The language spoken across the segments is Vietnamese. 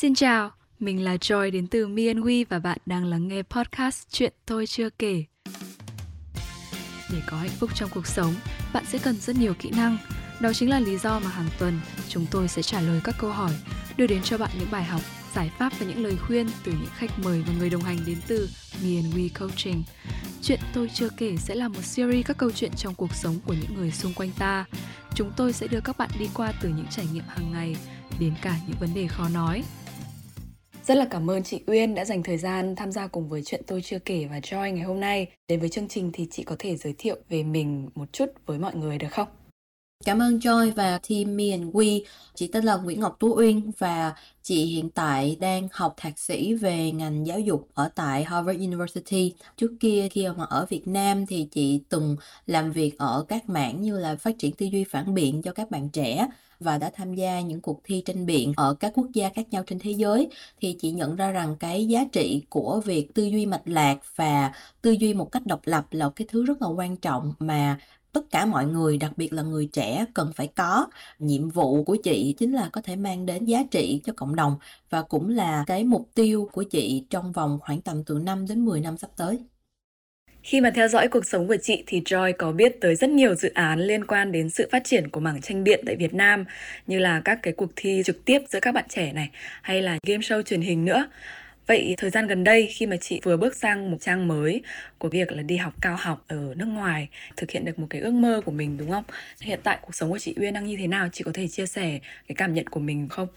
Xin chào, mình là Joy đến từ Me and We và bạn đang lắng nghe podcast Chuyện tôi chưa kể. Để có hạnh phúc trong cuộc sống, bạn sẽ cần rất nhiều kỹ năng. Đó chính là lý do mà hàng tuần chúng tôi sẽ trả lời các câu hỏi, đưa đến cho bạn những bài học, giải pháp và những lời khuyên từ những khách mời và người đồng hành đến từ Me and We Coaching. Chuyện tôi chưa kể sẽ là một series các câu chuyện trong cuộc sống của những người xung quanh ta. Chúng tôi sẽ đưa các bạn đi qua từ những trải nghiệm hàng ngày đến cả những vấn đề khó nói. Rất là cảm ơn chị Uyên đã dành thời gian tham gia cùng với chuyện tôi chưa kể và Joy ngày hôm nay. Đến với chương trình thì chị có thể giới thiệu về mình một chút với mọi người được không? Cảm ơn Joy và team Me and We. Chị tên là Nguyễn Ngọc Tú Uyên và chị hiện tại đang học thạc sĩ về ngành giáo dục ở tại Harvard University. Trước kia khi mà ở Việt Nam thì chị từng làm việc ở các mảng như là phát triển tư duy phản biện cho các bạn trẻ và đã tham gia những cuộc thi tranh biện ở các quốc gia khác nhau trên thế giới thì chị nhận ra rằng cái giá trị của việc tư duy mạch lạc và tư duy một cách độc lập là cái thứ rất là quan trọng mà tất cả mọi người, đặc biệt là người trẻ, cần phải có nhiệm vụ của chị chính là có thể mang đến giá trị cho cộng đồng và cũng là cái mục tiêu của chị trong vòng khoảng tầm từ 5 đến 10 năm sắp tới. Khi mà theo dõi cuộc sống của chị thì Joy có biết tới rất nhiều dự án liên quan đến sự phát triển của mảng tranh biện tại Việt Nam, như là các cái cuộc thi trực tiếp giữa các bạn trẻ này, hay là game show truyền hình nữa. Vậy thời gian gần đây khi mà chị vừa bước sang một trang mới của việc là đi học cao học ở nước ngoài, thực hiện được một cái ước mơ của mình đúng không? Hiện tại cuộc sống của chị Uyên đang như thế nào? Chị có thể chia sẻ cái cảm nhận của mình không?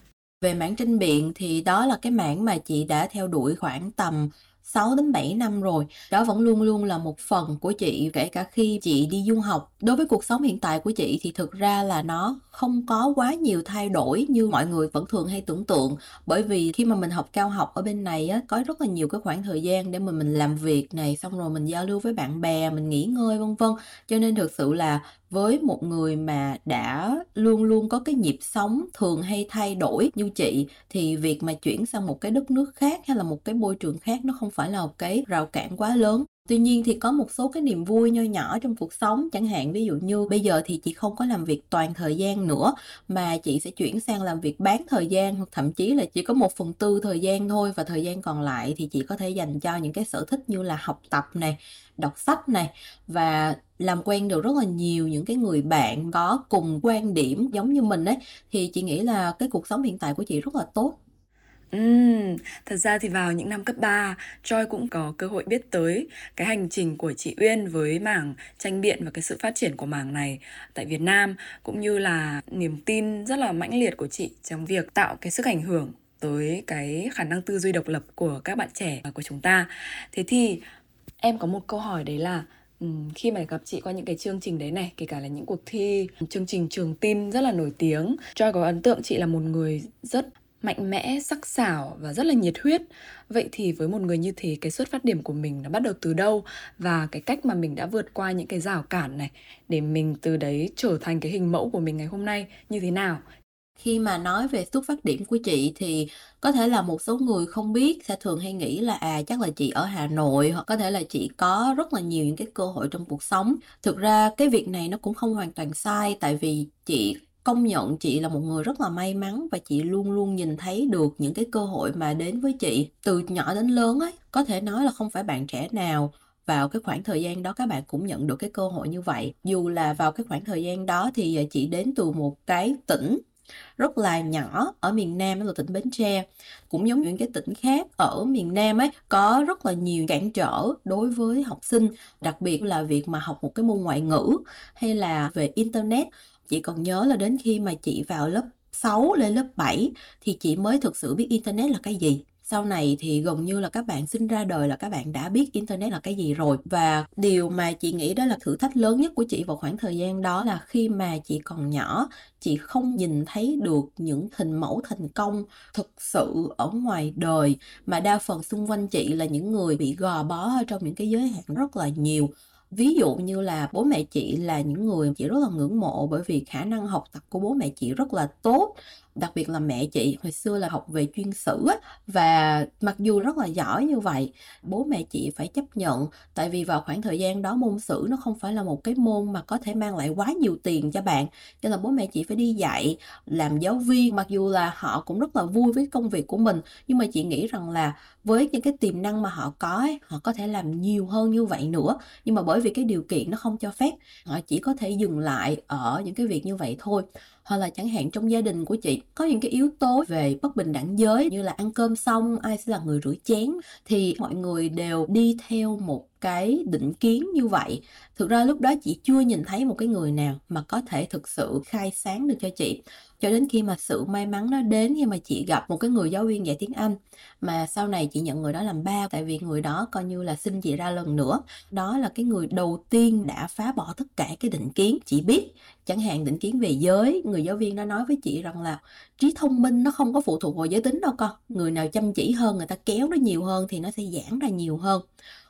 Về mảng tranh biện thì đó là cái mảng mà chị đã theo đuổi khoảng tầm 6 đến 7 năm rồi. Đó vẫn luôn luôn là một phần của chị kể cả khi chị đi du học. Đối với cuộc sống hiện tại của chị thì thực ra là nó không có quá nhiều thay đổi như mọi người vẫn thường hay tưởng tượng bởi vì khi mà mình học cao học ở bên này á có rất là nhiều cái khoảng thời gian để mà mình làm việc này xong rồi mình giao lưu với bạn bè, mình nghỉ ngơi vân vân. Cho nên thực sự là với một người mà đã luôn luôn có cái nhịp sống thường hay thay đổi như chị, thì việc mà chuyển sang một cái đất nước khác hay là một cái môi trường khác nó không phải là một cái rào cản quá lớn. Tuy nhiên thì có một số cái niềm vui nho nhỏ trong cuộc sống. Chẳng hạn ví dụ như bây giờ thì chị không có làm việc toàn thời gian nữa, mà chị sẽ chuyển sang làm việc bán thời gian, hoặc thậm chí là chỉ có một phần tư thời gian thôi và thời gian còn lại thì chị có thể dành cho những cái sở thích như là học tập này đọc sách này và làm quen được rất là nhiều những cái người bạn có cùng quan điểm giống như mình ấy. Thì chị nghĩ là cái cuộc sống hiện tại của chị rất là tốt. Ừm, thật ra thì vào những năm cấp 3, Joy cũng có cơ hội biết tới cái hành trình của chị Uyên với mảng tranh biện và cái sự phát triển của mảng này tại Việt Nam cũng như là niềm tin rất là mãnh liệt của chị trong việc tạo cái sức ảnh hưởng tới cái khả năng tư duy độc lập của các bạn trẻ và của chúng ta. Thế thì em có một câu hỏi đấy là khi mà gặp chị qua những cái chương trình đấy này kể cả là những cuộc thi chương trình trường tin rất là nổi tiếng Joy có ấn tượng chị là một người rất mạnh mẽ, sắc sảo và rất là nhiệt huyết. Vậy thì với một người như thế, cái xuất phát điểm của mình nó bắt đầu từ đâu và cái cách mà mình đã vượt qua những cái rào cản này để mình từ đấy trở thành cái hình mẫu của mình ngày hôm nay như thế nào? Khi mà nói về xuất phát điểm của chị thì có thể là một số người không biết sẽ thường hay nghĩ là à chắc là chị ở Hà Nội hoặc có thể là chị có rất là nhiều những cái cơ hội trong cuộc sống. Thực ra cái việc này nó cũng không hoàn toàn sai tại vì chị công nhận chị là một người rất là may mắn và chị luôn luôn nhìn thấy được những cái cơ hội mà đến với chị từ nhỏ đến lớn ấy. Có thể nói là không phải bạn trẻ nào vào cái khoảng thời gian đó các bạn cũng nhận được cái cơ hội như vậy. Dù là vào cái khoảng thời gian đó thì à, chị đến từ một cái tỉnh rất là nhỏ ở miền Nam, đó là tỉnh Bến Tre, cũng giống những cái tỉnh khác ở miền Nam ấy, có rất là nhiều cản trở đối với học sinh, đặc biệt là việc mà học một cái môn ngoại ngữ hay là về internet. Chị còn nhớ là đến khi mà chị vào lớp 6 lên lớp 7 thì chị mới thực sự biết internet là cái gì. Sau này thì gần như là các bạn sinh ra đời là các bạn đã biết internet là cái gì rồi và điều mà chị nghĩ đó là thử thách lớn nhất của chị vào khoảng thời gian đó là khi mà chị còn nhỏ, chị không nhìn thấy được những hình mẫu thành công thực sự ở ngoài đời, mà đa phần xung quanh chị là những người bị gò bó ở trong những cái giới hạn rất là nhiều ví dụ như là bố mẹ chị là những người, chị rất là ngưỡng mộ bởi vì khả năng học tập của bố mẹ chị rất là tốt đặc biệt là mẹ chị hồi xưa là học về chuyên sử á, và mặc dù rất là giỏi như vậy, bố mẹ chị phải chấp nhận, tại vì vào khoảng thời gian đó môn Sử nó không phải là một cái môn mà có thể mang lại quá nhiều tiền cho bạn, cho nên là bố mẹ chị phải đi dạy, làm giáo viên. Mặc dù là họ cũng rất là vui với công việc của mình, nhưng mà chị nghĩ rằng là với những cái tiềm năng mà họ có ấy, họ có thể làm nhiều hơn như vậy nữa, nhưng mà bởi vì cái điều kiện nó không cho phép, họ chỉ có thể dừng lại ở những cái việc như vậy thôi. Hoặc là chẳng hạn trong gia đình của chị có những cái yếu tố về bất bình đẳng giới như là ăn cơm xong ai sẽ là người rửa chén, thì mọi người đều đi theo một cái định kiến như vậy. Thực ra lúc đó chị chưa nhìn thấy một cái người nào mà có thể thực sự khai sáng được cho chị. Cho đến khi mà sự may mắn nó đến khi mà chị gặp một cái người giáo viên dạy tiếng Anh, mà sau này chị nhận người đó làm ba, tại vì người đó coi như là xin chị ra lần nữa. Đó là cái người đầu tiên đã phá bỏ tất cả cái định kiến. Chị biết, chẳng hạn định kiến về giới, người giáo viên đã nói với chị rằng là trí thông minh nó không có phụ thuộc vào giới tính đâu con. Người nào chăm chỉ hơn, người ta kéo nó nhiều hơn thì nó sẽ giãn ra nhiều hơn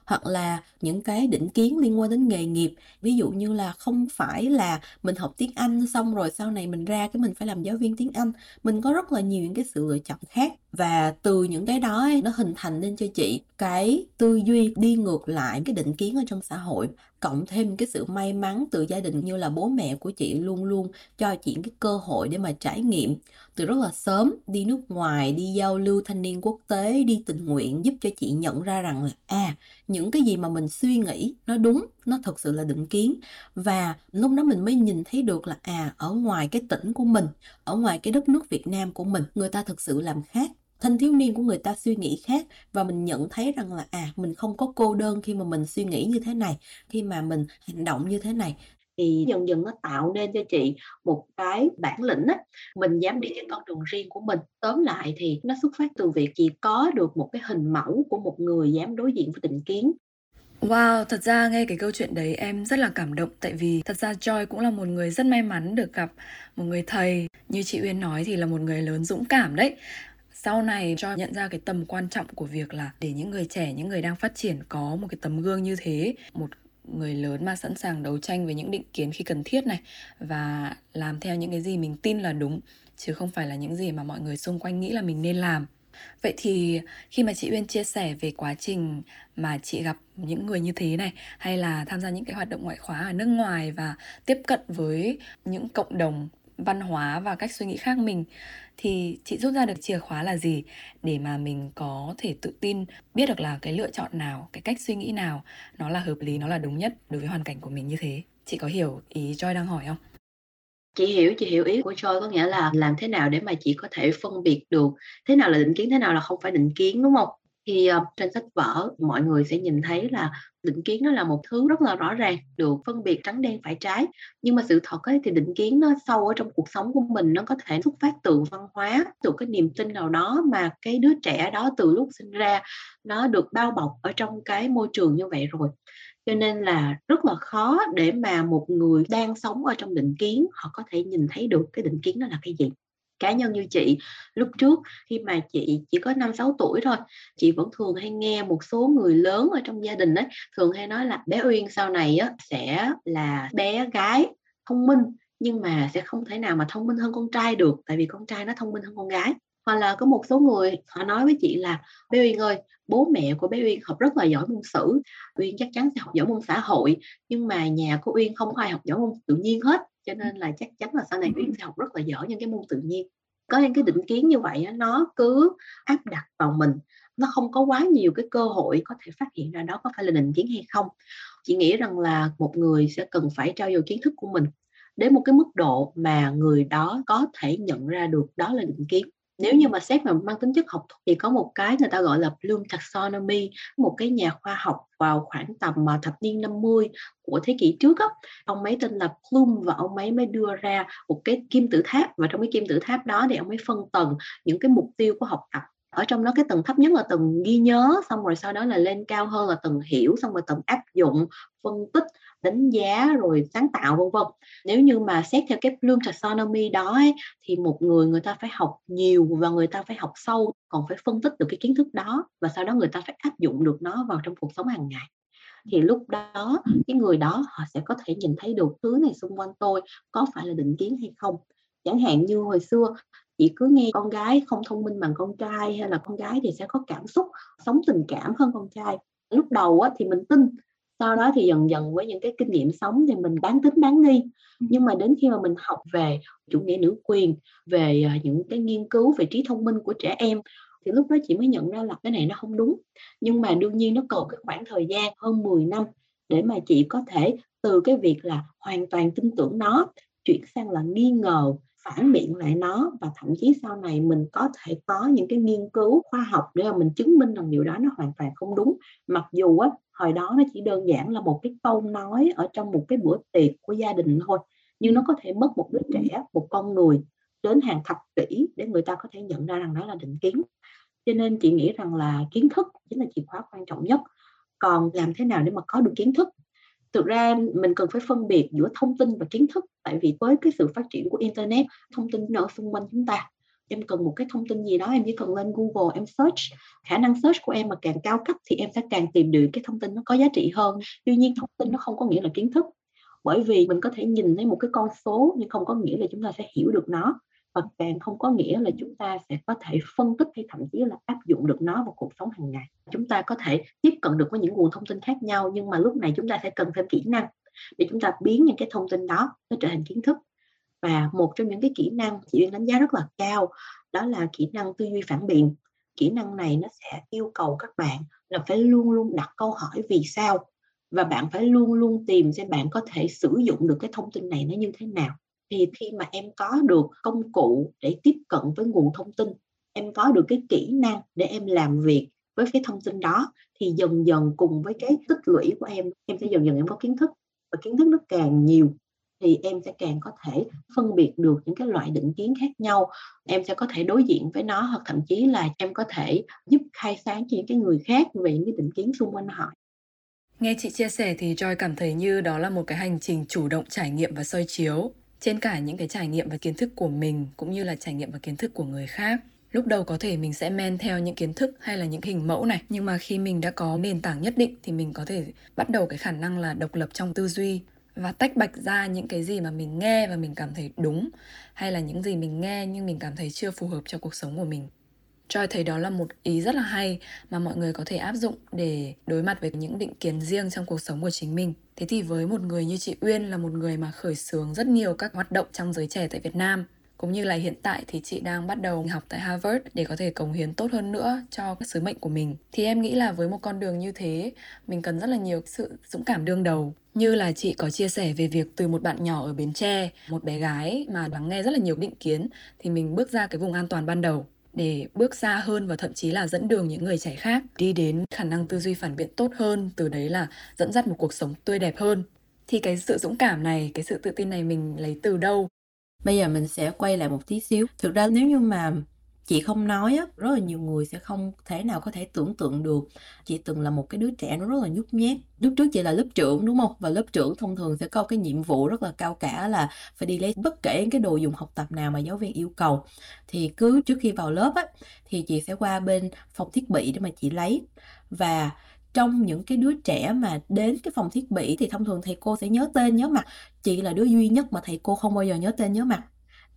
hoặc là những cái định kiến liên quan đến nghề nghiệp. Ví dụ như là không phải là mình học tiếng Anh xong rồi sau này mình ra cái mình phải làm giáo viên tiếng Anh. Mình có rất là nhiều những cái sự lựa chọn khác và từ những cái đó ấy, nó hình thành nên cho chị cái tư duy đi ngược lại cái định kiến ở trong xã hội cộng thêm cái sự may mắn từ gia đình như là bố mẹ của chị luôn luôn cho chị cái cơ hội để mà trải nghiệm. Từ rất là sớm, đi nước ngoài, đi giao lưu thanh niên quốc tế, đi tình nguyện giúp cho chị nhận ra rằng là à những cái gì mà mình suy nghĩ nó đúng, nó thật sự là định kiến. Và lúc đó mình mới nhìn thấy được là à ở ngoài cái tỉnh của mình, ở ngoài cái đất nước Việt Nam của mình, người ta thực sự làm khác thanh thiếu niên của người ta suy nghĩ khác và mình nhận thấy rằng là à mình không có cô đơn khi mà mình suy nghĩ như thế này khi mà mình hành động như thế này. Thì dần dần nó tạo nên cho chị một cái bản lĩnh á mình dám đi cái con đường riêng của mình. Tóm lại thì nó xuất phát từ việc chị có được một cái hình mẫu của một người dám đối diện với định kiến. Wow, thật ra nghe cái câu chuyện đấy em rất là cảm động tại vì thật ra Joy cũng là một người rất may mắn được gặp một người thầy. Như chị Uyên nói thì là một người lớn dũng cảm đấy sau này cho nhận ra cái tầm quan trọng của việc là để những người trẻ, những người đang phát triển có một cái tấm gương như thế, một người lớn mà sẵn sàng đấu tranh với những định kiến khi cần thiết này và làm theo những cái gì mình tin là đúng, chứ không phải là những gì mà mọi người xung quanh nghĩ là mình nên làm. Vậy thì khi mà chị uyên chia sẻ về quá trình mà chị gặp những người như thế này, hay là tham gia những cái hoạt động ngoại khóa ở nước ngoài và tiếp cận với những cộng đồng văn hóa và cách suy nghĩ khác mình thì chị rút ra được chìa khóa là gì để mà mình có thể tự tin biết được là cái lựa chọn nào cái cách suy nghĩ nào nó là hợp lý nó là đúng nhất đối với hoàn cảnh của mình như thế? Chị có hiểu ý Joy đang hỏi không? Chị hiểu chị hiểu ý của Joy có nghĩa là làm thế nào để mà chị có thể phân biệt được thế nào là định kiến thế nào là không phải định kiến đúng không? Thì uh, trên sách vở mọi người sẽ nhìn thấy là định kiến nó là một thứ rất là rõ ràng được phân biệt trắng đen phải trái. Nhưng mà sự thật ấy, thì định kiến nó sâu ở trong cuộc sống của mình nó có thể xuất phát từ văn hóa từ cái niềm tin nào đó mà cái đứa trẻ đó từ lúc sinh ra nó được bao bọc ở trong cái môi trường như vậy rồi. Cho nên là rất là khó để mà một người đang sống ở trong định kiến họ có thể nhìn thấy được cái định kiến đó là cái gì cá nhân như chị. Lúc trước khi mà chị chỉ có năm, sáu tuổi thôi, chị vẫn thường hay nghe một số người lớn ở trong gia đình ấy, thường hay nói là bé Uyên sau này á sẽ là bé gái thông minh, nhưng mà sẽ không thể nào mà thông minh hơn con trai được, tại vì con trai nó thông minh hơn con gái. Hoặc là có một số người họ nói với chị là bé Uyên ơi, bố mẹ của bé Uyên học rất là giỏi môn sử, Uyên chắc chắn sẽ học giỏi môn xã hội, nhưng mà nhà của Uyên không có ai học giỏi môn tự nhiên hết cho nên là chắc chắn là sau này Uyên sẽ học rất là giỏi những cái môn tự nhiên. Có những cái định kiến như vậy nó cứ áp đặt vào mình. Nó không có quá nhiều cái cơ hội có thể phát hiện ra đó có phải là định kiến hay không. Chị nghĩ rằng là một người sẽ cần phải trao dồi kiến thức của mình đến một cái mức độ mà người đó có thể nhận ra được đó là định kiến nếu như mà xét mà mang tính chất học thuật thì có một cái người ta gọi là Bloom taxonomy, một cái nhà khoa học vào khoảng tầm mà thập niên 50 của thế kỷ trước á. Ông ấy tên là Bloom và ông ấy mới đưa ra một cái kim tự tháp và trong cái kim tự tháp đó thì ông ấy phân tầng những cái mục tiêu của học tập. Ở trong đó cái tầng thấp nhất là tầng ghi nhớ, xong rồi sau đó là lên cao hơn là tầng hiểu, xong rồi tầng áp dụng, phân tích đánh giá rồi sáng tạo vân vân. Nếu như mà xét theo cái Bloom taxonomy đó ấy, thì một người người ta phải học nhiều và người ta phải học sâu còn phải phân tích được cái kiến thức đó và sau đó người ta phải áp dụng được nó vào trong cuộc sống hàng ngày. Thì lúc đó cái người đó họ sẽ có thể nhìn thấy được thứ này xung quanh tôi có phải là định kiến hay không. Chẳng hạn như hồi xưa chị cứ nghe con gái không thông minh bằng con trai hay là con gái thì sẽ có cảm xúc sống tình cảm hơn con trai. Lúc đầu á, thì mình tin sau đó thì dần dần với những cái kinh nghiệm sống thì mình bán tính bán nghi. Nhưng mà đến khi mà mình học về chủ nghĩa nữ quyền về à, những cái nghiên cứu về trí thông minh của trẻ em thì lúc đó chị mới nhận ra là cái này nó không đúng. Nhưng mà đương nhiên nó cần cái khoảng thời gian hơn 10 năm để mà chị có thể từ cái việc là hoàn toàn tin tưởng nó chuyển sang là nghi ngờ phản biện lại nó và thậm chí sau này mình có thể có những cái nghiên cứu khoa học để mà mình chứng minh rằng điều đó nó hoàn toàn không đúng. Mặc dù á, hồi đó nó chỉ đơn giản là một cái câu nói ở trong một cái bữa tiệc của gia đình thôi, nhưng nó có thể mất một đứa trẻ, một con người đến hàng thập kỷ để người ta có thể nhận ra rằng đó là định kiến. Cho nên chị nghĩ rằng là kiến thức chính là chìa khóa quan trọng nhất. Còn làm thế nào để mà có được kiến thức? Thực ra mình cần phải phân biệt giữa thông tin và kiến thức, tại vì với cái sự phát triển của internet, thông tin ở xung quanh chúng ta. Em cần một cái thông tin gì đó, em chỉ cần lên Google, em search. Khả năng search của em mà càng cao cấp thì em sẽ càng tìm được cái thông tin nó có giá trị hơn. Tuy nhiên, thông tin nó không có nghĩa là kiến thức, bởi vì mình có thể nhìn thấy một cái con số nhưng không có nghĩa là chúng ta sẽ hiểu được nó và càng không có nghĩa là chúng ta sẽ có thể phân tích hay thậm chí là áp dụng được nó vào cuộc sống hàng ngày. Chúng ta có thể tiếp cận được với những nguồn thông tin khác nhau, nhưng mà lúc này chúng ta sẽ cần thêm kỹ năng để chúng ta biến những cái thông tin đó nó trở thành kiến thức. Và một trong những cái kỹ năng chị Uyên đánh giá rất là cao đó là kỹ năng tư duy phản biện. Kỹ năng này nó sẽ yêu cầu các bạn là phải luôn luôn đặt câu hỏi vì sao và bạn phải luôn luôn tìm xem bạn có thể sử dụng được cái thông tin này nó như thế nào thì khi mà em có được công cụ để tiếp cận với nguồn thông tin, em có được cái kỹ năng để em làm việc với cái thông tin đó, thì dần dần cùng với cái tích lũy của em em sẽ dần dần em có kiến thức. Và kiến thức nó càng nhiều, thì em sẽ càng có thể phân biệt được những cái loại định kiến khác nhau. Em sẽ có thể đối diện với nó, hoặc thậm chí là em có thể giúp khai sáng cho những cái người khác về những cái định kiến xung quanh họ. Nghe chị chia sẻ thì Joy cảm thấy như đó là một cái hành trình chủ động trải nghiệm và soi chiếu trên cả những cái trải nghiệm và kiến thức của mình, cũng như là trải nghiệm và kiến thức của người khác, lúc đầu có thể mình sẽ men theo những kiến thức hay là những hình mẫu này nhưng mà khi mình đã có nền tảng nhất định thì mình có thể bắt đầu cái khả năng là độc lập trong tư duy và tách bạch ra những cái gì mà mình nghe và mình cảm thấy đúng, hay là những gì mình nghe nhưng mình cảm thấy chưa phù hợp cho cuộc sống của mình Joy thấy đó là một ý rất là hay mà mọi người có thể áp dụng để đối mặt với những định kiến riêng trong cuộc sống của chính mình. Thế thì với một người như chị Uyên là một người mà khởi xướng rất nhiều các hoạt động trong giới trẻ tại Việt Nam, cũng như là hiện tại thì chị đang bắt đầu học tại Harvard để có thể cống hiến tốt hơn nữa cho cái sứ mệnh của mình. Thì em nghĩ là với một con đường như thế, mình cần rất là nhiều sự dũng cảm đương đầu. Như là chị có chia sẻ về việc từ một bạn nhỏ ở Bến Tre, một bé gái mà lắng nghe rất là nhiều định kiến thì mình bước ra cái vùng an toàn ban đầu để bước xa hơn và thậm chí là dẫn đường những người trẻ khác. Đi đến khả năng tư duy phản biện tốt hơn, từ đấy là dẫn dắt một cuộc sống tươi đẹp hơn. Thì cái sự dũng cảm này, cái sự tự tin này mình lấy từ đâu? Bây giờ mình sẽ quay lại một tí xíu. Thực ra nếu như mà chị không nói á, rất là nhiều người sẽ không thể nào có thể tưởng tượng được. Chị từng là một cái đứa trẻ nó rất là nhút nhát. Lúc trước chị là lớp trưởng, đúng không? Và lớp trưởng thông thường sẽ có cái nhiệm vụ rất là cao cả là phải đi lấy bất kể cái đồ dùng học tập nào mà giáo viên yêu cầu. Thì cứ trước khi vào lớp á, thì chị sẽ qua bên phòng thiết bị để mà chị lấy. Và trong những cái đứa trẻ mà đến cái phòng thiết bị thì thông thường thầy cô sẽ nhớ tên nhớ mặt. Chị là đứa duy nhất mà thầy cô không bao giờ nhớ tên nhớ mặt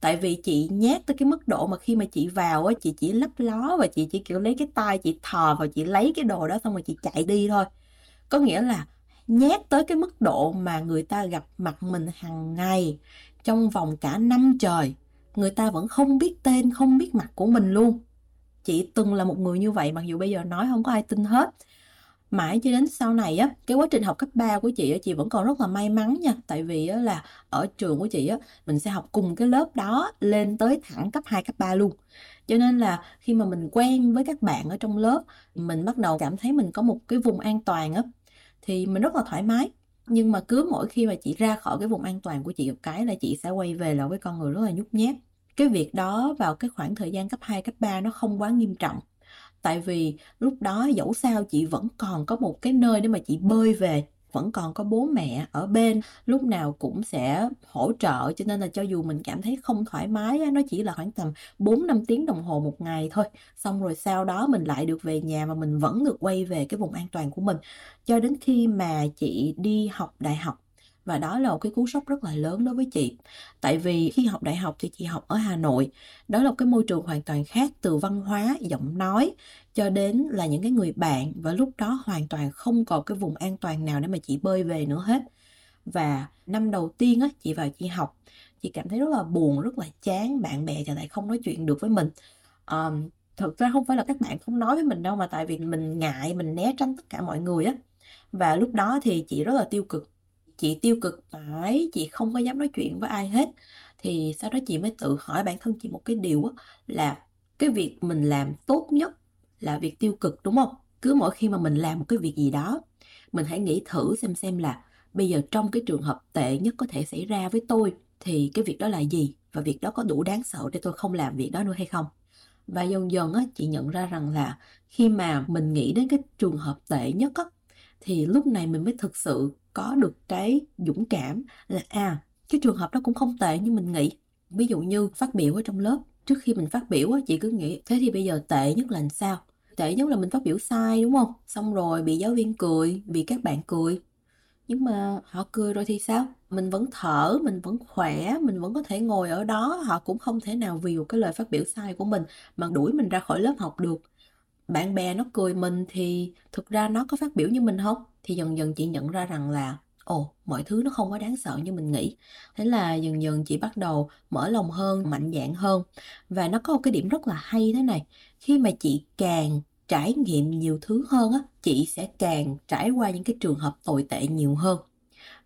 tại vì chị nhát tới cái mức độ mà khi mà chị vào á, chị chỉ lấp ló và chị chỉ, kiểu, lấy cái tay, chị thò vào, chị lấy cái đồ đó xong rồi chị chạy đi thôi. Có nghĩa là nhát tới cái mức độ mà người ta gặp mặt mình hàng ngày trong vòng cả năm trời, người ta vẫn không biết tên, không biết mặt của mình luôn. Chị từng là một người như vậy, mặc dù bây giờ nói không có ai tin hết mãi cho đến sau này á cái quá trình học cấp 3 của chị á chị vẫn còn rất là may mắn nha. Tại vì á là ở trường của chị á mình sẽ học cùng cái lớp đó lên tới thẳng cấp 2 cấp 3 luôn. Cho nên là khi mà mình quen với các bạn ở trong lớp mình bắt đầu cảm thấy mình có một cái vùng an toàn á thì mình rất là thoải mái. Nhưng mà cứ mỗi khi mà chị ra khỏi cái vùng an toàn của chị một cái là chị sẽ quay về là với con người rất là nhút nhát. Cái việc đó vào cái khoảng thời gian cấp 2, cấp 3 nó không quá nghiêm trọng tại vì lúc đó dẫu sao chị vẫn còn có một cái nơi để mà chị bơi về, vẫn còn có bố mẹ ở bên, lúc nào cũng sẽ hỗ trợ, cho nên là cho dù mình cảm thấy không thoải mái nó chỉ là khoảng tầm 4 5 tiếng đồng hồ một ngày thôi. Xong rồi sau đó mình lại được về nhà và mình vẫn được quay về cái vùng an toàn của mình. Cho đến khi mà chị đi học đại học và đó là một cái cú sốc rất là lớn đối với chị. Tại vì khi học đại học thì chị học ở Hà Nội, đó là một cái môi trường hoàn toàn khác từ văn hóa, giọng nói cho đến là những cái người bạn và lúc đó hoàn toàn không còn cái vùng an toàn nào để mà chị bơi về nữa hết. Và năm đầu tiên á, chị vào chị học, chị cảm thấy rất là buồn, rất là chán, bạn bè thì lại không nói chuyện được với mình. Um, thực ra không phải là các bạn không nói với mình đâu mà tại vì mình ngại, mình né tránh tất cả mọi người á. Và lúc đó thì chị rất là tiêu cực chị tiêu cực mãi chị không có dám nói chuyện với ai hết. Thì sau đó chị mới tự hỏi bản thân chị một cái điều á, là cái việc mình làm tốt nhất là việc tiêu cực, đúng không? Cứ mỗi khi mà mình làm một cái việc gì đó, mình hãy nghĩ thử xem xem là bây giờ trong cái trường hợp tệ nhất có thể xảy ra với tôi thì cái việc đó là gì và việc đó có đủ đáng sợ để tôi không làm việc đó nữa hay không? Và dần dần á, chị nhận ra rằng là khi mà mình nghĩ đến cái trường hợp tệ nhất á thì lúc này mình mới thực sự có được cái dũng cảm là à cái trường hợp đó cũng không tệ như mình nghĩ. Ví dụ như phát biểu ở trong lớp, trước khi mình phát biểu chị cứ nghĩ, thế thì bây giờ tệ nhất là làm sao? Tệ nhất là mình phát biểu sai, đúng không? Xong rồi bị giáo viên cười, bị các bạn cười. Nhưng mà họ cười rồi thì sao? Mình vẫn thở, mình vẫn khỏe, mình vẫn có thể ngồi ở đó. Họ cũng không thể nào vì một cái lời phát biểu sai của mình mà đuổi mình ra khỏi lớp học được bạn bè nó cười mình thì thực ra nó có phát biểu như mình không? Thì dần dần chị nhận ra rằng là, ồ, mọi thứ nó không có đáng sợ như mình nghĩ. Thế là dần dần chị bắt đầu mở lòng hơn, mạnh dạn hơn. Và nó có một cái điểm rất là hay thế này, khi mà chị càng trải nghiệm nhiều thứ hơn á, chị sẽ càng trải qua những cái trường hợp tồi tệ nhiều hơn.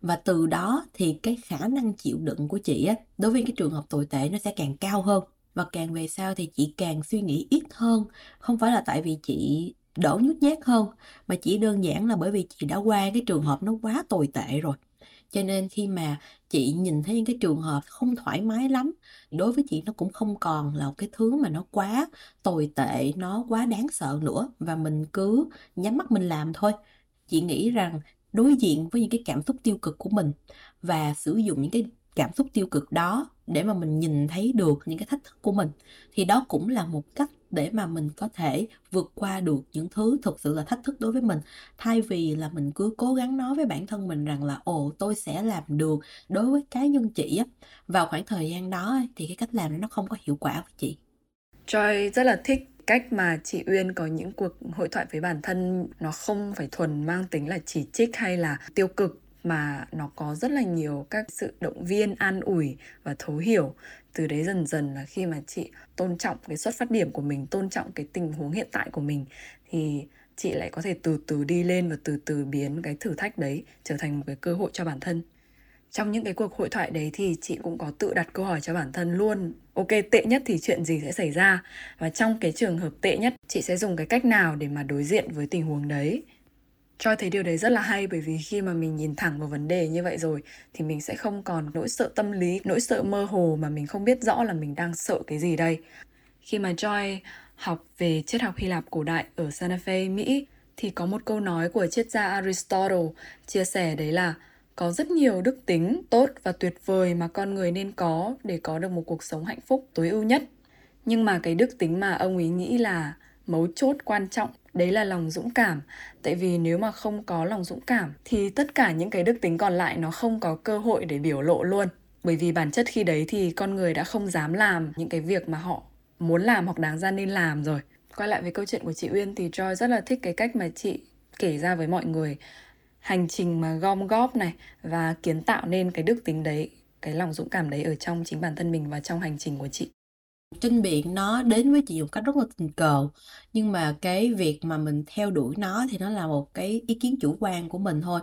Và từ đó thì cái khả năng chịu đựng của chị á, đối với cái trường hợp tồi tệ nó sẽ càng cao hơn và càng về sau thì chị càng suy nghĩ ít hơn. Không phải là tại vì chị đỡ nhút nhát hơn, mà chỉ đơn giản là bởi vì chị đã qua cái trường hợp nó quá tồi tệ rồi. Cho nên khi mà chị nhìn thấy những cái trường hợp không thoải mái lắm, đối với chị nó cũng không còn là một cái thứ mà nó quá tồi tệ, nó quá đáng sợ nữa. Và mình cứ nhắm mắt mình làm thôi. Chị nghĩ rằng đối diện với những cái cảm xúc tiêu cực của mình và sử dụng những cái cảm xúc tiêu cực đó để mà mình nhìn thấy được những cái thách thức của mình. Thì đó cũng là một cách để mà mình có thể vượt qua được những thứ thực sự là thách thức đối với mình. Thay vì là mình cứ cố gắng nói với bản thân mình rằng là, ồ, tôi sẽ làm được đối với cá nhân chị á. Vào khoảng thời gian đó thì cái cách làm nó không có hiệu quả với chị. Joy rất là thích cách mà chị Uyên có những cuộc hội thoại với bản thân. Nó không phải thuần mang tính là chỉ trích hay là tiêu cực mà nó có rất là nhiều các sự động viên, an ủi và thấu hiểu. Từ đấy dần dần là khi mà chị tôn trọng cái xuất phát điểm của mình, tôn trọng cái tình huống hiện tại của mình, thì chị lại có thể từ từ đi lên và từ từ biến cái thử thách đấy trở thành một cái cơ hội cho bản thân. Trong những cái cuộc hội thoại đấy thì chị cũng có tự đặt câu hỏi cho bản thân luôn, ok, tệ nhất thì chuyện gì sẽ xảy ra? Và trong cái trường hợp tệ nhất, chị sẽ dùng cái cách nào để mà đối diện với tình huống đấy? Cho thấy điều đấy rất là hay bởi vì khi mà mình nhìn thẳng vào vấn đề như vậy rồi thì mình sẽ không còn nỗi sợ tâm lý, nỗi sợ mơ hồ mà mình không biết rõ là mình đang sợ cái gì đây. Khi mà Joy học về triết học Hy Lạp cổ đại ở Santa Fe, Mỹ thì có một câu nói của triết gia Aristotle chia sẻ đấy là có rất nhiều đức tính tốt và tuyệt vời mà con người nên có để có được một cuộc sống hạnh phúc tối ưu nhất. Nhưng mà cái đức tính mà ông ấy nghĩ là mấu chốt, quan trọng, đấy là lòng dũng cảm. Tại vì nếu mà không có lòng dũng cảm thì tất cả những cái đức tính còn lại nó không có cơ hội để biểu lộ luôn. Bởi vì bản chất khi đấy thì con người đã không dám làm những cái việc mà họ muốn làm hoặc đáng ra nên làm rồi. Quay lại với câu chuyện của chị Uyên thì Joy rất là thích cái cách mà chị kể ra với mọi người. Hành trình mà gom góp này và kiến tạo nên cái đức tính đấy, cái lòng dũng cảm đấy ở trong chính bản thân mình và trong hành trình của chị trên biển nó đến với chị một cách rất là tình cờ, nhưng mà cái việc mà mình theo đuổi nó thì nó là một cái ý kiến chủ quan của mình thôi.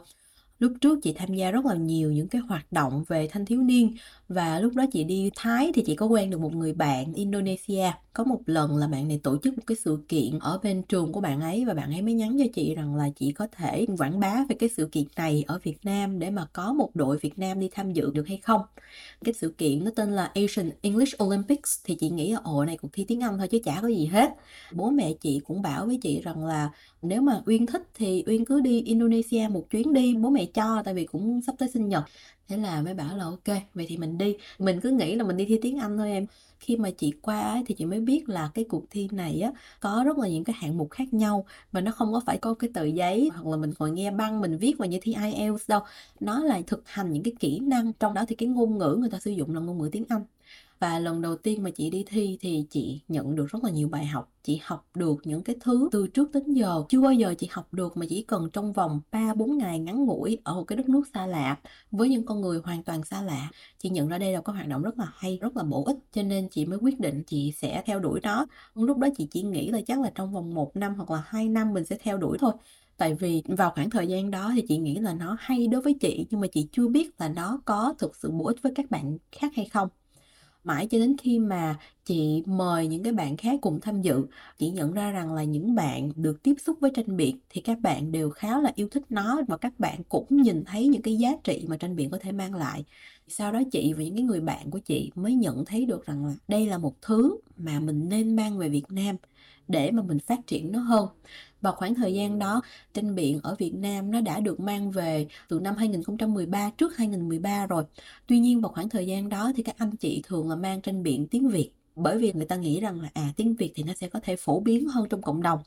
Lúc trước chị tham gia rất là nhiều những cái hoạt động về thanh thiếu niên và lúc đó chị đi Thái thì chị có quen được một người bạn Indonesia. Có một lần là bạn này tổ chức một cái sự kiện ở bên trường của bạn ấy và bạn ấy mới nhắn cho chị rằng là chị có thể quảng bá về cái sự kiện này ở Việt Nam để mà có một đội Việt Nam đi tham dự được hay không. Cái sự kiện nó tên là Asian English Olympics thì chị nghĩ là ồ này cuộc thi tiếng Anh thôi chứ chả có gì hết. Bố mẹ chị cũng bảo với chị rằng là nếu mà Uyên thích thì Uyên cứ đi Indonesia một chuyến đi, bố mẹ mẹ cho tại vì cũng sắp tới sinh nhật thế là mới bảo là ok, vậy thì mình đi. Mình cứ nghĩ là mình đi thi tiếng Anh thôi em. Khi mà chị qua ấy thì chị mới biết là cái cuộc thi này á, có rất là những cái hạng mục khác nhau và nó không có phải có cái tờ giấy hoặc là mình ngồi nghe băng, mình viết vào như thi IELTS đâu. Nó là thực hành những cái kỹ năng, trong đó thì cái ngôn ngữ người ta sử dụng là ngôn ngữ tiếng Anh và lần đầu tiên mà chị đi thi thì chị nhận được rất là nhiều bài học chị học được những cái thứ từ trước đến giờ chưa bao giờ chị học được mà chỉ cần trong vòng 3 4 ngày ngắn ngủi ở một cái đất nước xa lạ với những con người hoàn toàn xa lạ. Chị nhận ra đây là có hoạt động rất là hay, rất là bổ ích cho nên chị mới quyết định chị sẽ theo đuổi nó. Lúc đó chị chỉ nghĩ là chắc là trong vòng một năm hoặc là hai năm mình sẽ theo đuổi thôi tại vì vào khoảng thời gian đó thì chị nghĩ là nó hay đối với chị nhưng mà chị chưa biết là nó có thực sự bổ ích với các bạn khác hay không mãi cho đến khi mà chị mời những cái bạn khác cùng tham dự. Chị nhận ra rằng là những bạn được tiếp xúc với tranh biện thì các bạn đều khá là yêu thích nó và các bạn cũng nhìn thấy những cái giá trị mà tranh biện có thể mang lại. Sau đó chị và những cái người bạn của chị mới nhận thấy được rằng là đây là một thứ mà mình nên mang về Việt Nam để mà mình phát triển nó hơn. Và khoảng thời gian đó tranh biện ở Việt Nam nó đã được mang về từ năm 2013 trước 2013 rồi. Tuy nhiên vào khoảng thời gian đó thì các anh chị thường là mang tranh biện tiếng Việt, bởi vì người ta nghĩ rằng là à tiếng Việt thì nó sẽ có thể phổ biến hơn trong cộng đồng.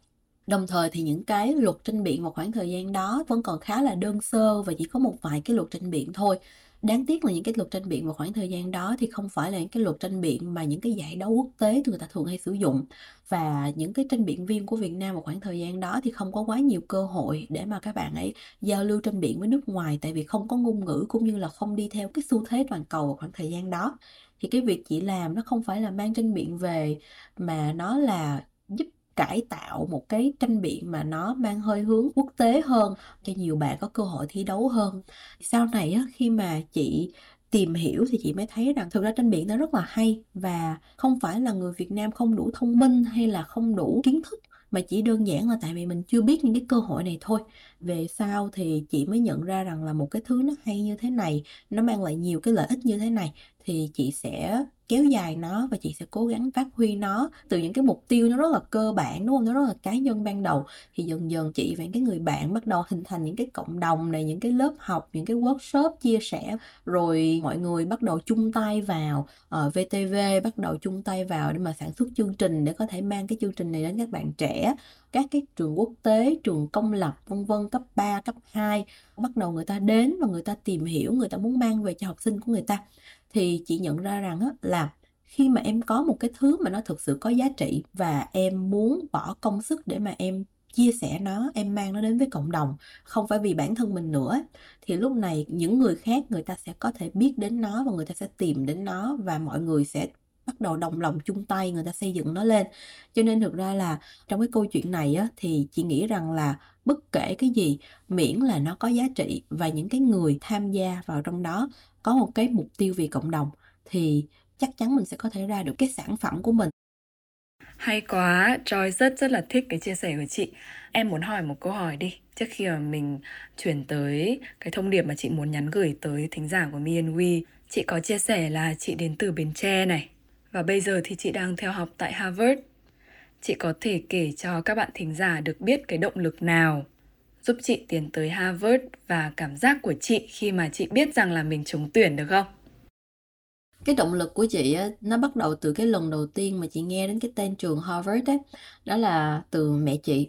Đồng thời thì những cái luật tranh biện vào khoảng thời gian đó vẫn còn khá là đơn sơ và chỉ có một vài cái luật tranh biện thôi. Đáng tiếc là những cái luật tranh biện vào khoảng thời gian đó thì không phải là những cái luật tranh biện mà những cái giải đấu quốc tế người ta thường hay sử dụng. Và những cái tranh biện viên của Việt Nam vào khoảng thời gian đó thì không có quá nhiều cơ hội để mà các bạn ấy giao lưu tranh biện với nước ngoài, tại vì không có ngôn ngữ cũng như là không đi theo cái xu thế toàn cầu vào khoảng thời gian đó. Thì cái việc chị làm nó không phải là mang tranh biện về mà nó là giúp cải tạo một cái tranh biện mà nó mang hơi hướng quốc tế hơn cho nhiều bạn có cơ hội thi đấu hơn. Sau này á, khi mà chị tìm hiểu thì chị mới thấy rằng thực ra tranh biện nó rất là hay và không phải là người Việt Nam không đủ thông minh hay là không đủ kiến thức mà chỉ đơn giản là tại vì mình chưa biết những cái cơ hội này thôi. Về sau thì chị mới nhận ra rằng là một cái thứ nó hay như thế này nó mang lại nhiều cái lợi ích như thế này thì chị sẽ kéo dài nó và chị sẽ cố gắng phát huy nó từ những cái mục tiêu nó rất là cơ bản đúng không? Nó rất là cá nhân ban đầu. Thì dần dần chị và những cái người bạn bắt đầu hình thành những cái cộng đồng này những cái lớp học những cái workshop chia sẻ. Rồi mọi người bắt đầu chung tay vào ờ, ở VTV bắt đầu chung tay vào để mà sản xuất chương trình để có thể mang cái chương trình này đến các bạn trẻ. Các cái trường quốc tế, trường công lập vân vân cấp 3, cấp 2 bắt đầu người ta đến và người ta tìm hiểu, người ta muốn mang về cho học sinh của người ta thì chị nhận ra rằng á, là khi mà em có một cái thứ mà nó thực sự có giá trị và em muốn bỏ công sức để mà em chia sẻ nó em mang nó đến với cộng đồng không phải vì bản thân mình nữa thì lúc này những người khác người ta sẽ có thể biết đến nó và người ta sẽ tìm đến nó và mọi người sẽ bắt đầu đồng lòng chung tay người ta xây dựng nó lên. Cho nên thực ra là trong cái câu chuyện này á, thì chị nghĩ rằng là bất kể cái gì miễn là nó có giá trị và những cái người tham gia vào trong đó có một cái mục tiêu vì cộng đồng thì chắc chắn mình sẽ có thể ra được cái sản phẩm của mình hay quá, Joy rất rất là thích cái chia sẻ của chị. Em muốn hỏi một câu hỏi đi, trước khi mà mình chuyển tới cái thông điệp mà chị muốn nhắn gửi tới thính giả của Me and We. Chị có chia sẻ là chị đến từ Bến Tre này, và bây giờ thì chị đang theo học tại Harvard. Chị có thể kể cho các bạn thính giả được biết cái động lực nào giúp chị tiến tới Harvard và cảm giác của chị khi mà chị biết rằng là mình trúng tuyển được không? Cái động lực của chị á, nó bắt đầu từ cái lần đầu tiên mà chị nghe đến cái tên trường Harvard đấy, đó là từ mẹ chị.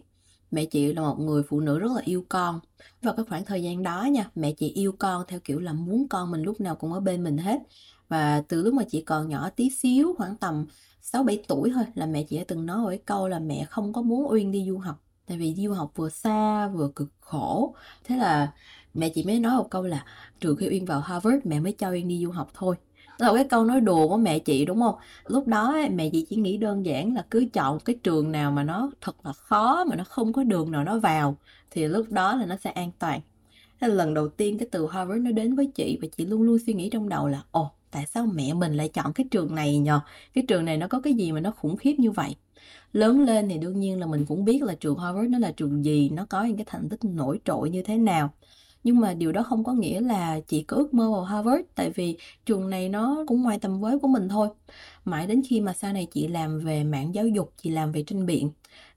Mẹ chị là một người phụ nữ rất là yêu con. và cái khoảng thời gian đó nha, mẹ chị yêu con theo kiểu là muốn con mình lúc nào cũng ở bên mình hết. Và từ lúc mà chị còn nhỏ tí xíu, khoảng tầm 6 7 tuổi thôi là mẹ chị đã từng nói một cái câu là mẹ không có muốn Uyên đi du học tại vì du học vừa xa, vừa cực khổ. Thế là mẹ chị mới nói một câu là, trừ khi Uyên vào Harvard, mẹ mới cho Uyên đi du học thôi. Đó là cái câu nói đùa của mẹ chị, đúng không? Lúc đó mẹ chị chỉ nghĩ đơn giản là cứ chọn cái trường nào mà nó thật là khó, mà nó không có đường nào nó vào, thì lúc đó là nó sẽ an toàn. Thế là lần đầu tiên cái từ Harvard nó đến với chị và chị luôn luôn suy nghĩ trong đầu là, ồ tại sao mẹ mình lại chọn cái trường này nhờ cái trường này nó có cái gì mà nó khủng khiếp như vậy lớn lên thì đương nhiên là mình cũng biết là trường Harvard nó là trường gì nó có những cái thành tích nổi trội như thế nào Nhưng mà điều đó không có nghĩa là chị có ước mơ vào Harvard, tại vì trường này nó cũng ngoài tầm với của mình thôi. Mãi đến khi mà sau này chị làm về mảng giáo dục, chị làm về tranh biện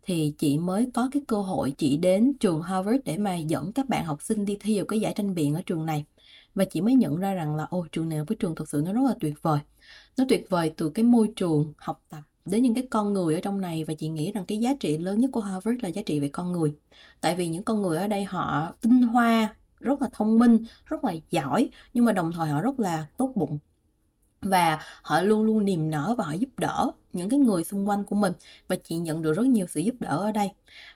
thì chị mới có cái cơ hội chị đến trường Harvard để mà dẫn các bạn học sinh đi thi vào cái giải tranh biện ở trường này. Và chị mới nhận ra rằng là ô trường này với trường thực sự nó rất là tuyệt vời. Nó tuyệt vời từ cái môi trường học tập đến những cái con người ở trong này. Và chị nghĩ rằng cái giá trị lớn nhất của Harvard là giá trị về con người. Tại vì những con người ở đây họ tinh hoa, rất là thông minh, rất là giỏi nhưng mà đồng thời họ rất là tốt bụng. Và họ luôn luôn niềm nở và họ giúp đỡ những cái người xung quanh của mình. Và chị nhận được rất nhiều sự giúp đỡ ở đây.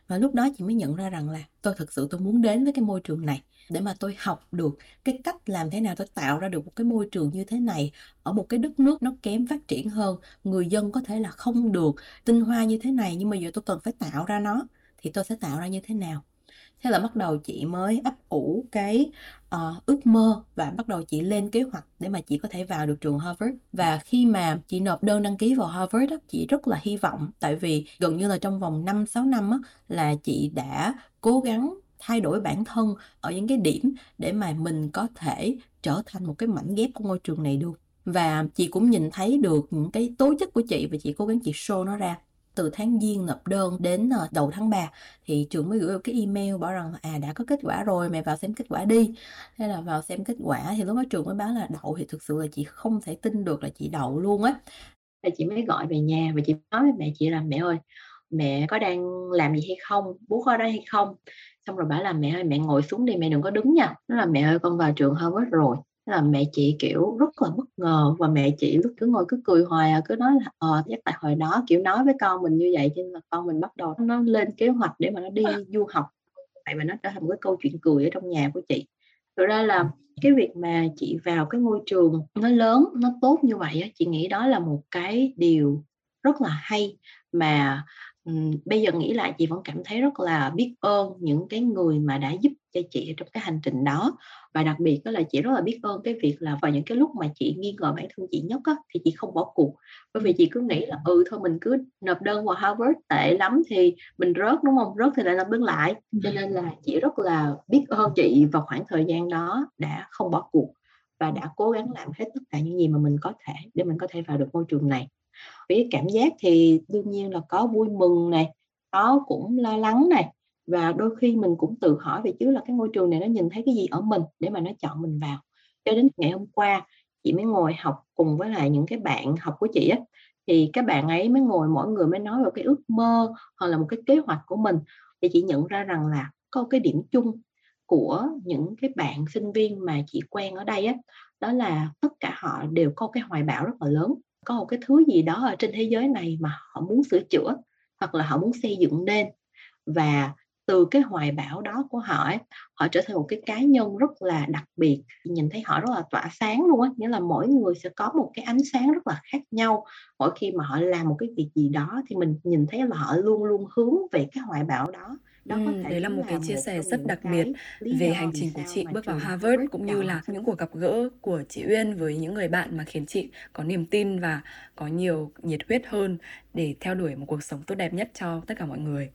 Và lúc đó chị mới nhận ra rằng là tôi thực sự tôi muốn đến với cái môi trường này để mà tôi học được cái cách làm thế nào tôi tạo ra được một cái môi trường như thế này ở một cái đất nước nó kém phát triển hơn người dân có thể là không được tinh hoa như thế này nhưng mà giờ tôi cần phải tạo ra nó thì tôi sẽ tạo ra như thế nào? Thế là bắt đầu chị mới ấp ủ cái uh, ước mơ và bắt đầu chị lên kế hoạch để mà chị có thể vào được trường Harvard. Và khi mà chị nộp đơn đăng ký vào Harvard đó, chị rất là hy vọng tại vì gần như là trong vòng 5 6 năm á, là chị đã cố gắng thay đổi bản thân ở những cái điểm để mà mình có thể trở thành một cái mảnh ghép của ngôi trường này được. Và chị cũng nhìn thấy được những cái tố chất của chị và chị cố gắng chị show nó ra. Từ tháng giêng nộp đơn đến ờ, đầu tháng 3 thì trường mới gửi cái email bảo rằng à đã có kết quả rồi mày vào xem kết quả đi. Thế là vào xem kết quả thì lúc đó trường mới báo là đậu, thì thực sự là chị không thể tin được là chị đậu luôn á. Thì chị mới gọi về nhà và chị nói với mẹ chị là, mẹ ơi mẹ có đang làm gì hay không? Bố có đây hay không? Xong rồi bảo là mẹ ơi mẹ ngồi xuống đi mẹ đừng có đứng nha. Nó là mẹ ơi con vào trường Harvard rồi. Là mẹ chị kiểu rất là bất ngờ và mẹ chị lúc cứ ngồi cứ cười hoài à cứ nói là ờ chắc tại hồi đó kiểu nói với con mình như vậy cho nên là con mình bắt đầu nó lên kế hoạch để mà nó đi du học vậy mà nó trở thành một cái câu chuyện cười ở trong nhà của chị. Thực ra là cái việc mà chị vào cái ngôi trường nó lớn nó tốt như vậy chị nghĩ đó là một cái điều rất là hay mà bây giờ nghĩ lại chị vẫn cảm thấy rất là biết ơn những cái người mà đã giúp cho chị trong cái hành trình đó. Và đặc biệt đó là chị rất là biết ơn cái việc là vào những cái lúc mà chị nghi ngờ bản thân chị nhất á, thì chị không bỏ cuộc. Bởi vì chị cứ nghĩ là ừ thôi mình cứ nộp đơn vào Harvard tệ lắm thì mình rớt đúng không? Rớt thì lại làm đơn lại. Cho nên là chị rất là biết ơn chị vào khoảng thời gian đó đã không bỏ cuộc và đã cố gắng làm hết tất cả những gì mà mình có thể để mình có thể vào được môi trường này với cảm giác thì đương nhiên là có vui mừng này, có cũng lo lắng này. Và đôi khi mình cũng tự hỏi về chứ là cái ngôi trường này nó nhìn thấy cái gì ở mình để mà nó chọn mình vào. Cho đến ngày hôm qua, chị mới ngồi học cùng với lại những cái bạn học của chị á, thì các bạn ấy mới ngồi mỗi người mới nói về cái ước mơ hoặc là một cái kế hoạch của mình. Thì chị nhận ra rằng là có cái điểm chung của những cái bạn sinh viên mà chị quen ở đây á, đó là tất cả họ đều có cái hoài bão rất là lớn có một cái thứ gì đó ở trên thế giới này mà họ muốn sửa chữa hoặc là họ muốn xây dựng nên. Và từ cái hoài bão đó của họ ấy, họ trở thành một cái cá nhân rất là đặc biệt. Nhìn thấy họ rất là tỏa sáng luôn á nghĩa là mỗi người sẽ có một cái ánh sáng rất là khác nhau. Mỗi khi mà họ làm một cái việc gì đó thì mình nhìn thấy là họ luôn luôn hướng về cái hoài bão đó đó ừ, đấy là một cái chia sẻ rất đặc biệt về hành trình của chị bước vào Harvard cũng như là những cuộc gặp gỡ của chị Uyên với những người bạn mà khiến chị có niềm tin và có nhiều nhiệt huyết hơn để theo đuổi một cuộc sống tốt đẹp nhất cho tất cả mọi người.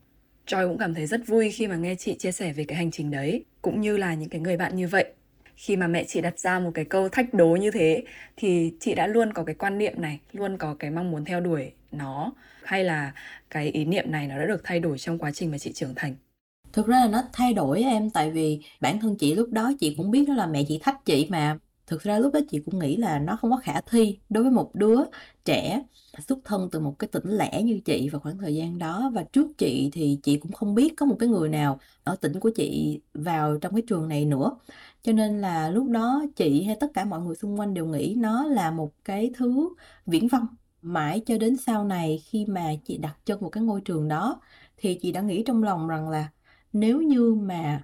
Joy cũng cảm thấy rất vui khi mà nghe chị chia sẻ về cái hành trình đấy cũng như là những cái người bạn như vậy khi mà mẹ chị đặt ra một cái câu thách đố như thế, thì chị đã luôn có cái quan niệm này, luôn có cái mong muốn theo đuổi nó, hay là cái ý niệm này nó đã được thay đổi trong quá trình mà chị trưởng thành? Thực ra là nó thay đổi em, tại vì bản thân chị lúc đó chị cũng biết đó là mẹ chị thách chị mà thực ra lúc đó chị cũng nghĩ là nó không có khả thi đối với một đứa trẻ xuất thân từ một cái tỉnh lẻ như chị vào khoảng thời gian đó. Và trước chị thì chị cũng không biết có một cái người nào ở tỉnh của chị vào trong cái trường này nữa. Cho nên là lúc đó chị hay tất cả mọi người xung quanh đều nghĩ nó là một cái thứ viễn vông. Mãi cho đến sau này khi mà chị đặt chân vào cái ngôi trường đó thì chị đã nghĩ trong lòng rằng là nếu như mà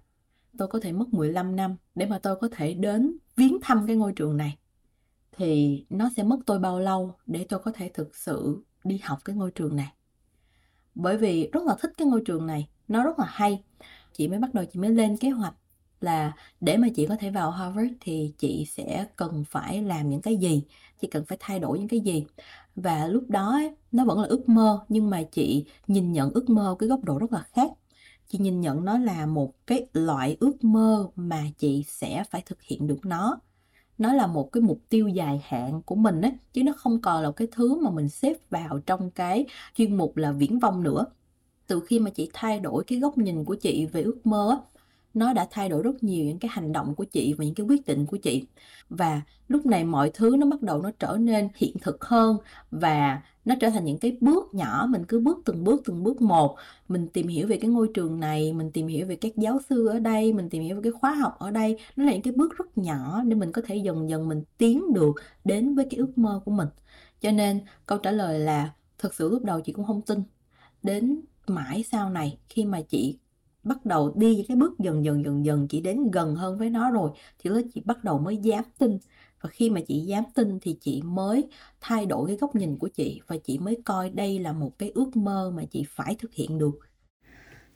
tôi có thể mất 15 năm để mà tôi có thể đến viếng thăm cái ngôi trường này, thì nó sẽ mất tôi bao lâu để tôi có thể thực sự đi học cái ngôi trường này? Bởi vì rất là thích cái ngôi trường này, nó rất là hay. Chị mới bắt đầu chị mới lên kế hoạch là để mà chị có thể vào Harvard thì chị sẽ cần phải làm những cái gì? Chị cần phải thay đổi những cái gì? Và lúc đó nó vẫn là ước mơ, nhưng mà chị nhìn nhận ước mơ cái góc độ rất là khác chị nhìn nhận nó là một cái loại ước mơ mà chị sẽ phải thực hiện được nó. Nó là một cái mục tiêu dài hạn của mình ấy chứ nó không còn là cái thứ mà mình xếp vào trong cái chuyên mục là viễn vông nữa. Từ khi mà chị thay đổi cái góc nhìn của chị về ước mơ nó đã thay đổi rất nhiều những cái hành động của chị và những cái quyết định của chị. Và lúc này mọi thứ nó bắt đầu nó trở nên hiện thực hơn và nó trở thành những cái bước nhỏ, mình cứ bước từng bước từng bước một. Mình tìm hiểu về cái ngôi trường này, mình tìm hiểu về các giáo sư ở đây, mình tìm hiểu về cái khóa học ở đây. Nó là những cái bước rất nhỏ để mình có thể dần dần mình tiến được đến với cái ước mơ của mình. Cho nên câu trả lời là thật sự lúc đầu chị cũng không tin đến mãi sau này khi mà chị bắt đầu đi cái bước dần dần dần dần chị đến gần hơn với nó rồi, thì lúc chị bắt đầu mới dám tin. Và khi mà chị dám tin thì chị mới thay đổi cái góc nhìn của chị và chị mới coi đây là một cái ước mơ mà chị phải thực hiện được.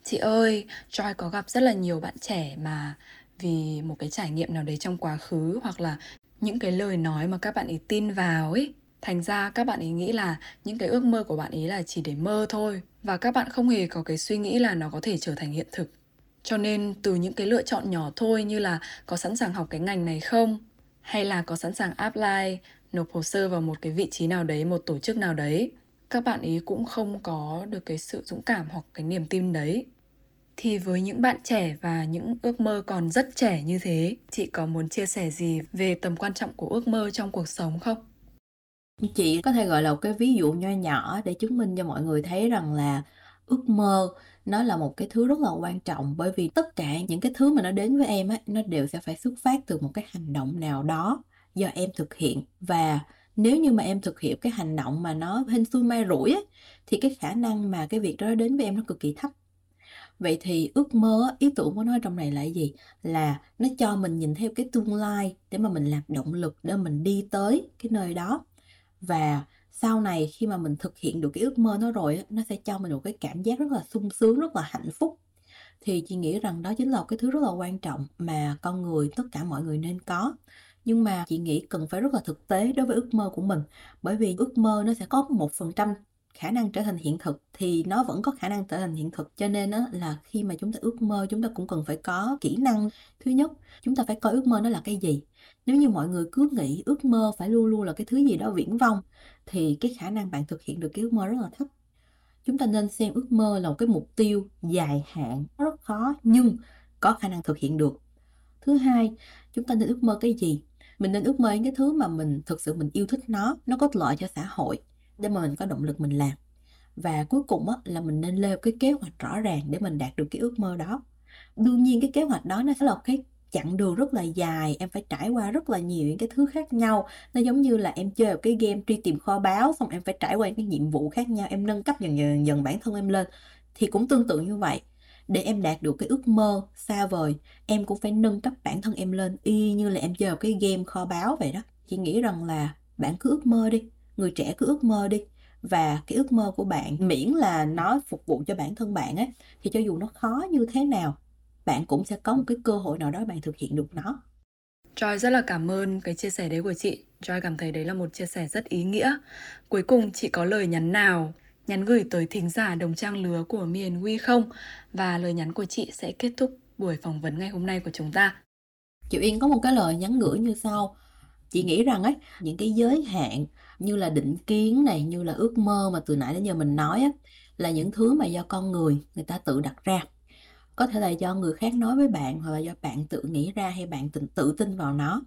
Chị ơi, Joy có gặp rất là nhiều bạn trẻ mà vì một cái trải nghiệm nào đấy trong quá khứ hoặc là những cái lời nói mà các bạn ấy tin vào ấy thành ra các bạn ấy nghĩ là những cái ước mơ của bạn ấy là chỉ để mơ thôi. Và các bạn không hề có cái suy nghĩ là nó có thể trở thành hiện thực. Cho nên từ những cái lựa chọn nhỏ thôi như là có sẵn sàng học cái ngành này không? Hay là có sẵn sàng apply, nộp hồ sơ vào một cái vị trí nào đấy, một tổ chức nào đấy, các bạn ấy cũng không có được cái sự dũng cảm hoặc cái niềm tin đấy. Thì với những bạn trẻ và những ước mơ còn rất trẻ như thế, chị có muốn chia sẻ gì về tầm quan trọng của ước mơ trong cuộc sống không? Chị có thể gọi là một cái ví dụ nho nhỏ để chứng minh cho mọi người thấy rằng là ước mơ nó là một cái thứ rất là quan trọng. Bởi vì tất cả những cái thứ mà nó đến với em á, nó đều sẽ phải xuất phát từ một cái hành động nào đó do em thực hiện. Và nếu như mà em thực hiện cái hành động mà nó hên xui may rủi á, thì cái khả năng mà cái việc đó đến với em nó cực kỳ thấp. Vậy thì ước mơ ý tưởng của nó trong này là gì? Là nó cho mình nhìn theo cái tương lai để mà mình làm động lực để mình đi tới cái nơi đó và sau này khi mà mình thực hiện được cái ước mơ nó rồi nó sẽ cho mình một cái cảm giác rất là sung sướng, rất là hạnh phúc. Thì chị nghĩ rằng đó chính là cái thứ rất là quan trọng mà con người, tất cả mọi người nên có. Nhưng mà chị nghĩ cần phải rất là thực tế đối với ước mơ của mình. Bởi vì ước mơ nó sẽ có một phần trăm khả năng trở thành hiện thực thì nó vẫn có khả năng trở thành hiện thực. Cho nên đó là khi mà chúng ta ước mơ, chúng ta cũng cần phải có kỹ năng. Thứ nhất, chúng ta phải coi ước mơ nó là cái gì? Nếu như mọi người cứ nghĩ ước mơ phải luôn luôn là cái thứ gì đó viễn vông thì cái khả năng bạn thực hiện được cái ước mơ rất là thấp. Chúng ta nên xem ước mơ là một cái mục tiêu dài hạn rất khó nhưng có khả năng thực hiện được. Thứ hai chúng ta nên ước mơ cái gì? Mình nên ước mơ những cái thứ mà mình thực sự mình yêu thích nó nó có lợi cho xã hội để mà mình có động lực mình làm. Và cuối cùng á, là mình nên lên cái kế hoạch rõ ràng để mình đạt được cái ước mơ đó. Đương nhiên cái kế hoạch đó nó sẽ là cái chặng đường rất là dài, em phải trải qua rất là nhiều những cái thứ khác nhau. Nó giống như là em chơi một cái game truy tìm kho báu, xong em phải trải qua những cái nhiệm vụ khác nhau, em nâng cấp dần dần dần bản thân em lên. Thì cũng tương tự như vậy. Để em đạt được cái ước mơ xa vời, em cũng phải nâng cấp bản thân em lên, y như là em chơi một cái game kho báu vậy đó. Chị nghĩ rằng là bạn cứ ước mơ đi, người trẻ cứ ước mơ đi. Và cái ước mơ của bạn miễn là nó phục vụ cho bản thân bạn ấy, thì cho dù nó khó như thế nào bạn cũng sẽ có một cái cơ hội nào đó bạn thực hiện được nó Joy rất là cảm ơn cái chia sẻ đấy của chị. Joy cảm thấy đấy là một chia sẻ rất ý nghĩa. Cuối cùng chị có lời nhắn nào nhắn gửi tới thính giả đồng trang lứa của Miền Huy không? Và lời nhắn của chị sẽ kết thúc buổi phỏng vấn ngày hôm nay của chúng ta. Chị Yên có một cái lời nhắn gửi như sau. Chị nghĩ rằng ấy, những cái giới hạn như là định kiến này, như là ước mơ mà từ nãy đến giờ mình nói á, là những thứ mà do con người người ta tự đặt ra có thể là do người khác nói với bạn hoặc là do bạn tự nghĩ ra hay bạn tự, tự tin vào nó.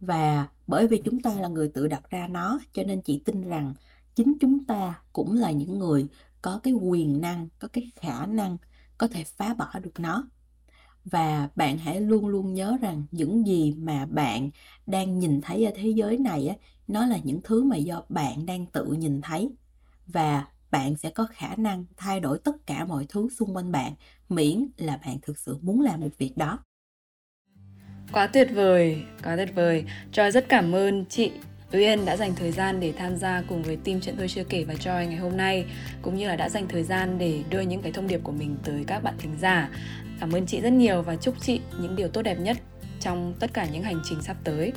Và bởi vì chúng ta là người tự đặt ra nó cho nên chị tin rằng chính chúng ta cũng là những người có cái quyền năng có cái khả năng có thể phá bỏ được nó. Và bạn hãy luôn luôn nhớ rằng những gì mà bạn đang nhìn thấy ở thế giới này á nó là những thứ mà do bạn đang tự nhìn thấy. Và bạn sẽ có khả năng thay đổi tất cả mọi thứ xung quanh bạn miễn là bạn thực sự muốn làm một việc đó. Quá tuyệt vời quá tuyệt vời. Joy rất cảm ơn chị Uyên đã dành thời gian để tham gia cùng với team chuyện tôi chưa kể và Joy ngày hôm nay cũng như là đã dành thời gian để đưa những cái thông điệp của mình tới các bạn thính giả. Cảm ơn chị rất nhiều và chúc chị những điều tốt đẹp nhất trong tất cả những hành trình sắp tới.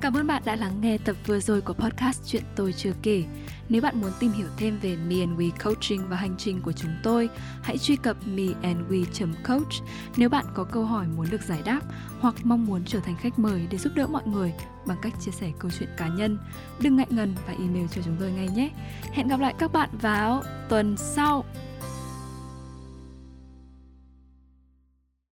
Cảm ơn bạn đã lắng nghe tập vừa rồi của podcast Chuyện tôi chưa kể. Nếu bạn muốn tìm hiểu thêm về Me and We Coaching và hành trình của chúng tôi, hãy truy cập meandwe.coach nếu bạn có câu hỏi muốn được giải đáp hoặc mong muốn trở thành khách mời để giúp đỡ mọi người bằng cách chia sẻ câu chuyện cá nhân. Đừng ngại ngần và email cho chúng tôi ngay nhé. Hẹn gặp lại các bạn vào tuần sau.